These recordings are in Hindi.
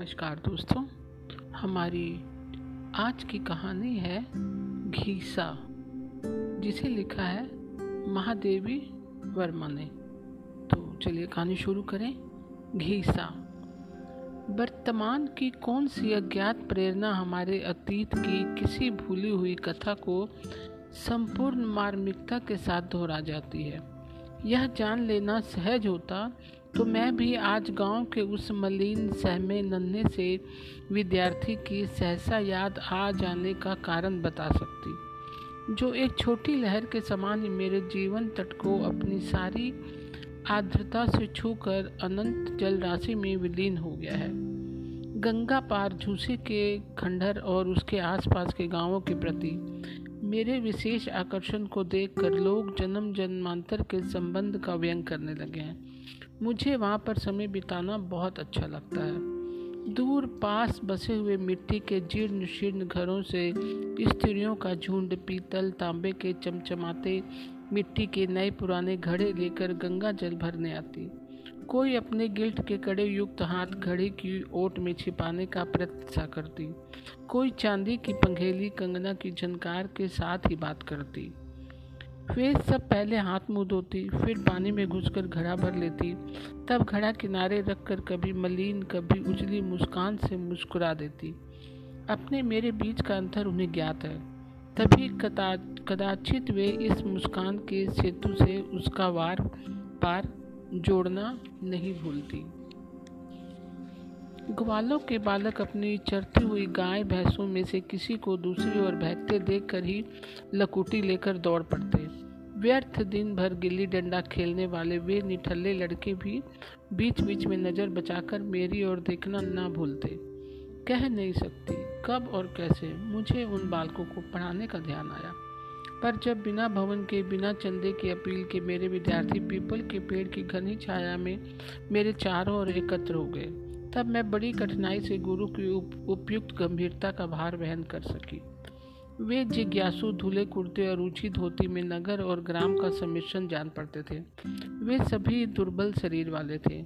नमस्कार दोस्तों, हमारी आज की कहानी है घीसा, जिसे लिखा है महादेवी वर्मा ने। तो चलिए कहानी शुरू करें, घीसा। वर्तमान की कौन सी अज्ञात प्रेरणा हमारे अतीत की किसी भूली हुई कथा को संपूर्ण मार्मिकता के साथ दोहरा जाती है? यह जान लेना सहज होता तो मैं भी आज गाँव के उस मलिन, सहमे नन्हे से विद्यार्थी की सहसा याद आ जाने का कारण बता सकती। जो एक छोटी लहर के समान मेरे जीवन तट को अपनी सारी आर्द्रता से छूकर अनंत जल राशि में विलीन हो गया है। गंगा पार झूसी के खंडहर और उसके आसपास के गाँवों के प्रति मेरे विशेष आकर्षण को देखकर लोग जन्म जन्मांतर के संबंध का व्यंग करने लगे हैं। मुझे वहाँ पर समय बिताना बहुत अच्छा लगता है। दूर पास बसे हुए मिट्टी के जीर्ण शीर्ण घरों से स्त्रियों का झुंड, पीतल, तांबे के चमचमाते मिट्टी के नए पुराने घड़े लेकर गंगा जल भरने आती। कोई अपने गिल्ट के कड़े युक्त हाथ घड़े की ओट में छिपाने का प्रत्याशा करती। कोई चांदी की पंघेली कंगना की झनकार के साथ ही बात करती। वे सब पहले हाथ मुँह धोती, फिर पानी में घुसकर घड़ा भर लेती। तब घड़ा किनारे रखकर कभी मलिन, कभी उजली मुस्कान से मुस्कुरा देती। अपने मेरे बीच का अंतर उन्हें ज्ञात है। तभी कदा कदाचित वे इस मुस्कान के सेतु से उसका वार पार जोड़ना नहीं भूलती। ग्वालों के बालक अपनी चरती हुई गाय भैंसों में से किसी को दूसरी ओर बहकते देखकर ही लकुटी लेकर दौड़ पड़ते। व्यर्थ दिन भर गिल्ली डंडा खेलने वाले वे निठल्ले लड़के भी बीच बीच में नज़र बचाकर मेरी ओर देखना ना भूलते। कह नहीं सकती, कब और कैसे, मुझे उन बालकों को पढ़ाने का ध्यान आया। पर जब बिना भवन के, बिना चंदे की अपील के मेरे विद्यार्थी पीपल के पेड़ की घनी छाया में मेरे चारों ओर एकत्र हो गए, तब मैं बड़ी कठिनाई से गुरु की उपयुक्त गंभीरता का भार वहन कर सकी। वे जिज्ञासु, धुले कुर्ते और ऊँची धोती में नगर और ग्राम का सम्मिश्रण जान पड़ते थे। वे सभी दुर्बल शरीर वाले थे।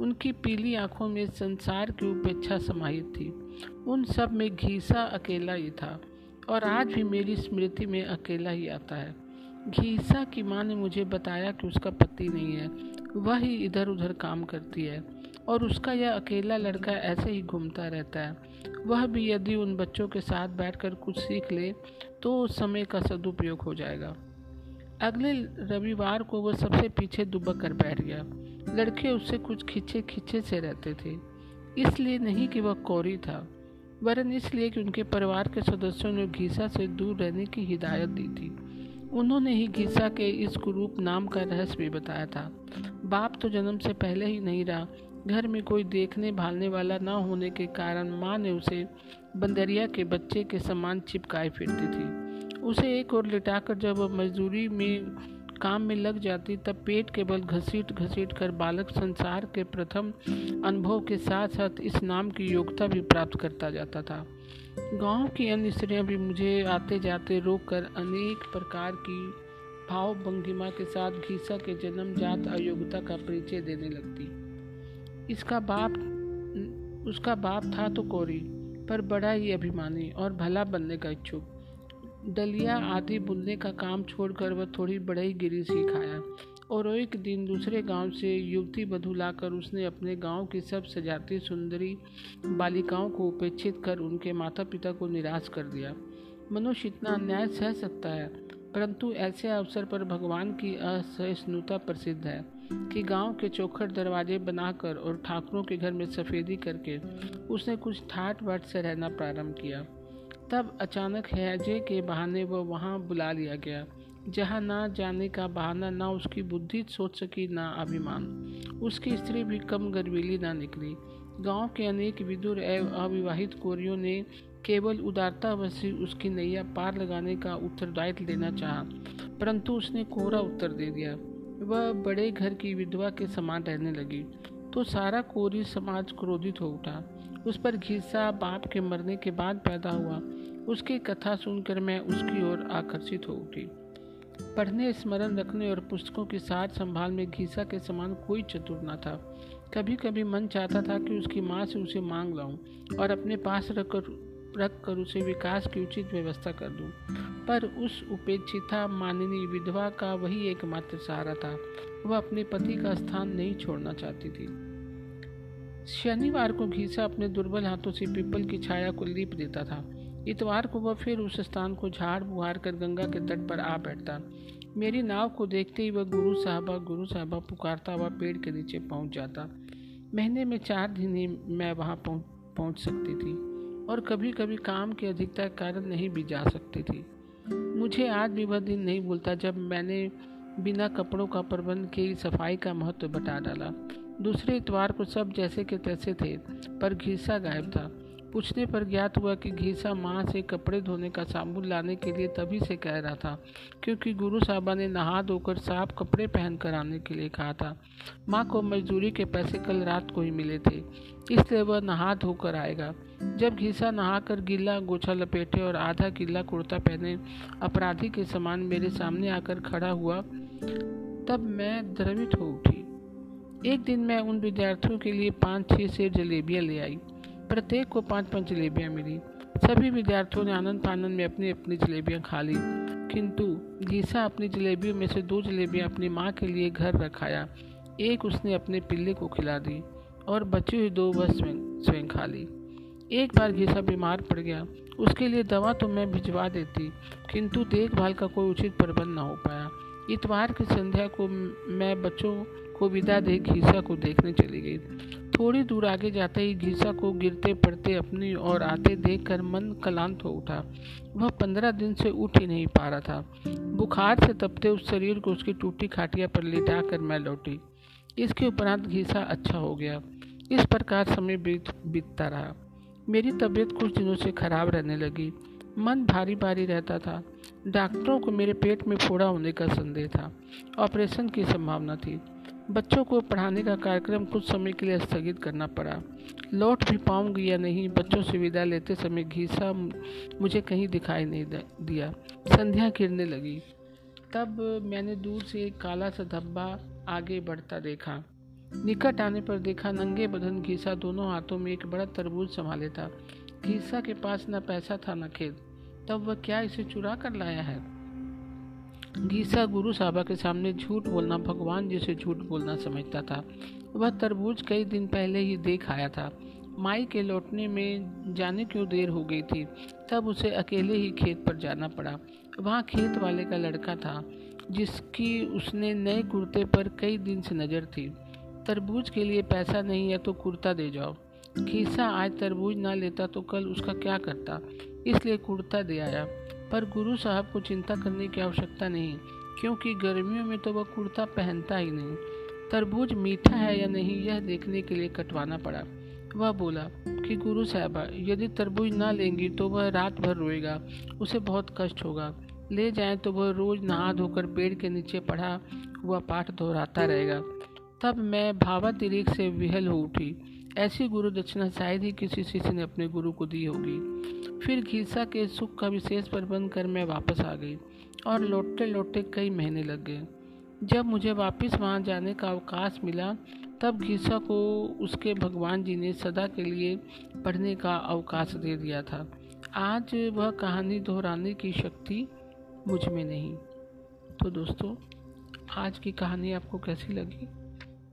उनकी पीली आँखों में संसार की उपेक्षा समाहित थी। उन सब में घीसा अकेला ही था। और आज भी मेरी स्मृति में अकेला ही आता है। घीसा की माँ ने मुझे बताया कि उसका पति नहीं है। वह ही इधर उधर काम करती है और उसका यह अकेला लड़का ऐसे ही घूमता रहता है। वह भी यदि उन बच्चों के साथ बैठकर कुछ सीख ले तो उस समय का सदुपयोग हो जाएगा। अगले रविवार को वह सबसे पीछे दुबक कर बैठ गया। लड़के उससे कुछ खींचे खींचे से रहते थे। इसलिए नहीं कि वह कौरी था। वरन इसलिए कि उनके परिवार के सदस्यों ने घीसा से दूर रहने की हिदायत दी थी। उन्होंने ही घीसा के इस कुरूप नाम का रहस्य भी बताया था। बाप तो जन्म से पहले ही नहीं रहा। घर में कोई देखने भालने वाला न होने के कारण माँ ने उसे बंदरिया के बच्चे के समान चिपकाए फिरती थी। उसे एक और लिटाकर जब मजदूरी में काम में लग जाती, तब पेट के बल घसीट घसीट कर बालक संसार के प्रथम अनुभव के साथ साथ इस नाम की योग्यता भी प्राप्त करता जाता था। गाँव की अन्य स्त्रियाँ भी मुझे आते जाते रोक कर अनेक प्रकार की भाव भंगिमा के साथ घीसा के जन्मजात अयोग्यता का परिचय देने लगती। इसका बाप, उसका बाप था तो कोरी, पर बड़ा ही अभिमानी और भला बनने का इच्छुक। डलिया आदि बुनने का काम छोड़कर वह थोड़ी बड़ई गिरी सीख आया और एक दिन दूसरे गाँव से युवती बधु लाकर उसने अपने गाँव की सब सजाती सुंदरी बालिकाओं को उपेक्षित कर उनके माता पिता को निराश कर दिया। मनुष्य इतना अन्याय सह सकता है, परंतु ऐसे अवसर पर भगवान की असहिष्णुता प्रसिद्ध है कि गाँव के चौखट दरवाजे बनाकर और ठाकुरों के घर में सफ़ेदी करके उसने कुछ ठाट बाट से रहना प्रारंभ किया। तब अचानक हैजे के बहाने वह वहाँ बुला लिया गया। जहाँ ना जाने का बहाना, ना उसकी बुद्धि सोच सकी, ना अभिमान। उसकी स्त्री भी कम गर्वीली ना निकली। गाँव के अनेक विदुर एवं अविवाहित कोरियों ने केवल उदारता वसी उसकी नैया पार लगाने का उत्तरदायित्व लेना चाहा, परंतु उसने कोरा उत्तर दे दिया। वह बड़े घर की विधवा के समान रहने लगी। तो सारा कोरी समाज क्रोधित हो उठा। उस पर घिस्सा बाप के मरने के बाद पैदा हुआ। उसकी कथा सुनकर मैं उसकी ओर आकर्षित हो उठी। पढ़ने, स्मरण रखने और पुस्तकों की सार संभाल में घीसा के समान कोई चतुर न था। कभी कभी मन चाहता था कि उसकी माँ से उसे मांग लाऊं और अपने पास रख कर रख कर उसे विकास की उचित व्यवस्था कर दूँ। पर उस उपेक्षिता, माननीय विधवा का वही एकमात्र सहारा था। वह अपने पति का स्थान नहीं छोड़ना चाहती थी। शनिवार को घीसा अपने दुर्बल हाथों से पीपल की छाया को लीप देता था। इतवार को वह फिर उस स्थान को झाड़ बुहार कर गंगा के तट पर आ बैठता। मेरी नाव को देखते ही वह गुरु साहबा गुरु साहबा पुकारता हुआ पेड़ के नीचे पहुँच जाता। महीने में चार दिन ही मैं वहाँ पहुँच सकती थी और कभी कभी काम की अधिकता के कारण नहीं भी जा सकती थी। मुझे आज भी वह दिन नहीं भूलता जब मैंने बिना कपड़ों का प्रबंध की सफ़ाई का महत्व बता डाला। दूसरे इतवार को सब जैसे के तैसे थे, पर घीसा गायब था। पूछने पर ज्ञात हुआ कि घीसा माँ से कपड़े धोने का साबुन लाने के लिए तभी से कह रहा था, क्योंकि गुरु साहबा ने नहा धोकर साफ़ कपड़े पहन कर आने के लिए कहा था। माँ को मजदूरी के पैसे कल रात को ही मिले थे, इसलिए वह नहा धोकर आएगा। जब घीसा नहाकर गीला गोछा लपेटे और आधा गीला कुर्ता पहने अपराधी के समान मेरे सामने आकर खड़ा हुआ, तब मैं द्रवित हो उठी। एक दिन मैं उन विद्यार्थियों के लिए पाँच छः से जलेबियाँ ले आई। प्रत्येक को पाँच पाँच जलेबियाँ मिली। सभी विद्यार्थियों ने आनंद पानंद में अपनी अपनी जलेबियाँ खा ली। किंतु गीसा अपनी जलेबियों में से दो जलेबियाँ अपनी माँ के लिए घर रखाया। एक उसने अपने पिल्ले को खिला दी और बची हुई दो वह स्वयं स्वयं खा ली। एक बार घीसा बीमार पड़ गया। उसके लिए दवा तो मैं भिजवा देती, किंतु देखभाल का कोई उचित प्रबंध न हो पाया। इतवार की संध्या को मैं बच्चों को विदा दे घीसा को देखने चली गई। थोड़ी दूर आगे जाते ही घीसा को गिरते पड़ते अपनी और आते देखकर मन कलांत हो उठा। वह पंद्रह दिन से उठ ही नहीं पा रहा था। बुखार से तपते उस शरीर को उसकी टूटी खाटिया पर लिटा कर मैं लौटी। इसके उपरांत घीसा अच्छा हो गया। इस प्रकार समय बीत, बीतता रहा। मेरी तबीयत कुछ दिनों से खराब रहने लगी। मन भारी भारी रहता था। डॉक्टरों को मेरे पेट में फोड़ा होने का संदेह था। ऑपरेशन की संभावना थी। बच्चों को पढ़ाने का कार्यक्रम कुछ समय के लिए स्थगित करना पड़ा। लौट भी पाऊँगी या नहीं, बच्चों से विदा लेते समय घीसा मुझे कहीं दिखाई नहीं दिया। संध्या गिरने लगी। तब मैंने दूर से एक काला सा धब्बा आगे बढ़ता देखा। निकट आने पर देखा नंगे बदन घीसा दोनों हाथों में एक बड़ा तरबूज संभाले था। घीसा के पास न पैसा था न खेत। तब वह क्या इसे चुरा कर लाया है? गीसा गुरु साहबा के सामने झूठ बोलना भगवान जैसे झूठ बोलना समझता था। वह तरबूज कई दिन पहले ही देख आया था। माई के लौटने में जाने क्यों देर हो गई थी? तब उसे अकेले ही खेत पर जाना पड़ा। वहाँ खेत वाले का लड़का था, जिसकी उसने नए कुर्ते पर कई दिन से नज़र थी। तरबूज के लिए पैसा नहीं है तो कुर्ता दे जाओ। खीसा आज तरबूज ना लेता तो कल उसका क्या करता? इसलिए कुर्ता दे आया। पर गुरु साहब को चिंता करने की आवश्यकता नहीं, क्योंकि गर्मियों में तो वह कुर्ता पहनता ही नहीं। तरबूज मीठा है या नहीं, यह देखने के लिए कटवाना पड़ा। वह बोला कि गुरु साहबा, यदि तरबूज ना लेंगी तो वह रात भर रोएगा, उसे बहुत कष्ट होगा। ले जाएँ तो वह रोज नहा धोकर पेड़ के नीचे पढ़ा, हुआ पाठ दोहराता रहेगा। तब मैं भावातिरिक से विहल हो उठी। ऐसी गुरु दक्षिणा शायद ही किसी शिष्य ने अपने गुरु को दी होगी। फिर घीसा के सुख का विशेष प्रबंध कर मैं वापस आ गई और लौटते लौटते कई महीने लग गए। जब मुझे वापस वहाँ जाने का अवकाश मिला, तब घीसा को उसके भगवान जी ने सदा के लिए पढ़ने का अवकाश दे दिया था। आज वह कहानी दोहराने की शक्ति मुझमें नहीं। तो दोस्तों, आज की कहानी आपको कैसी लगी?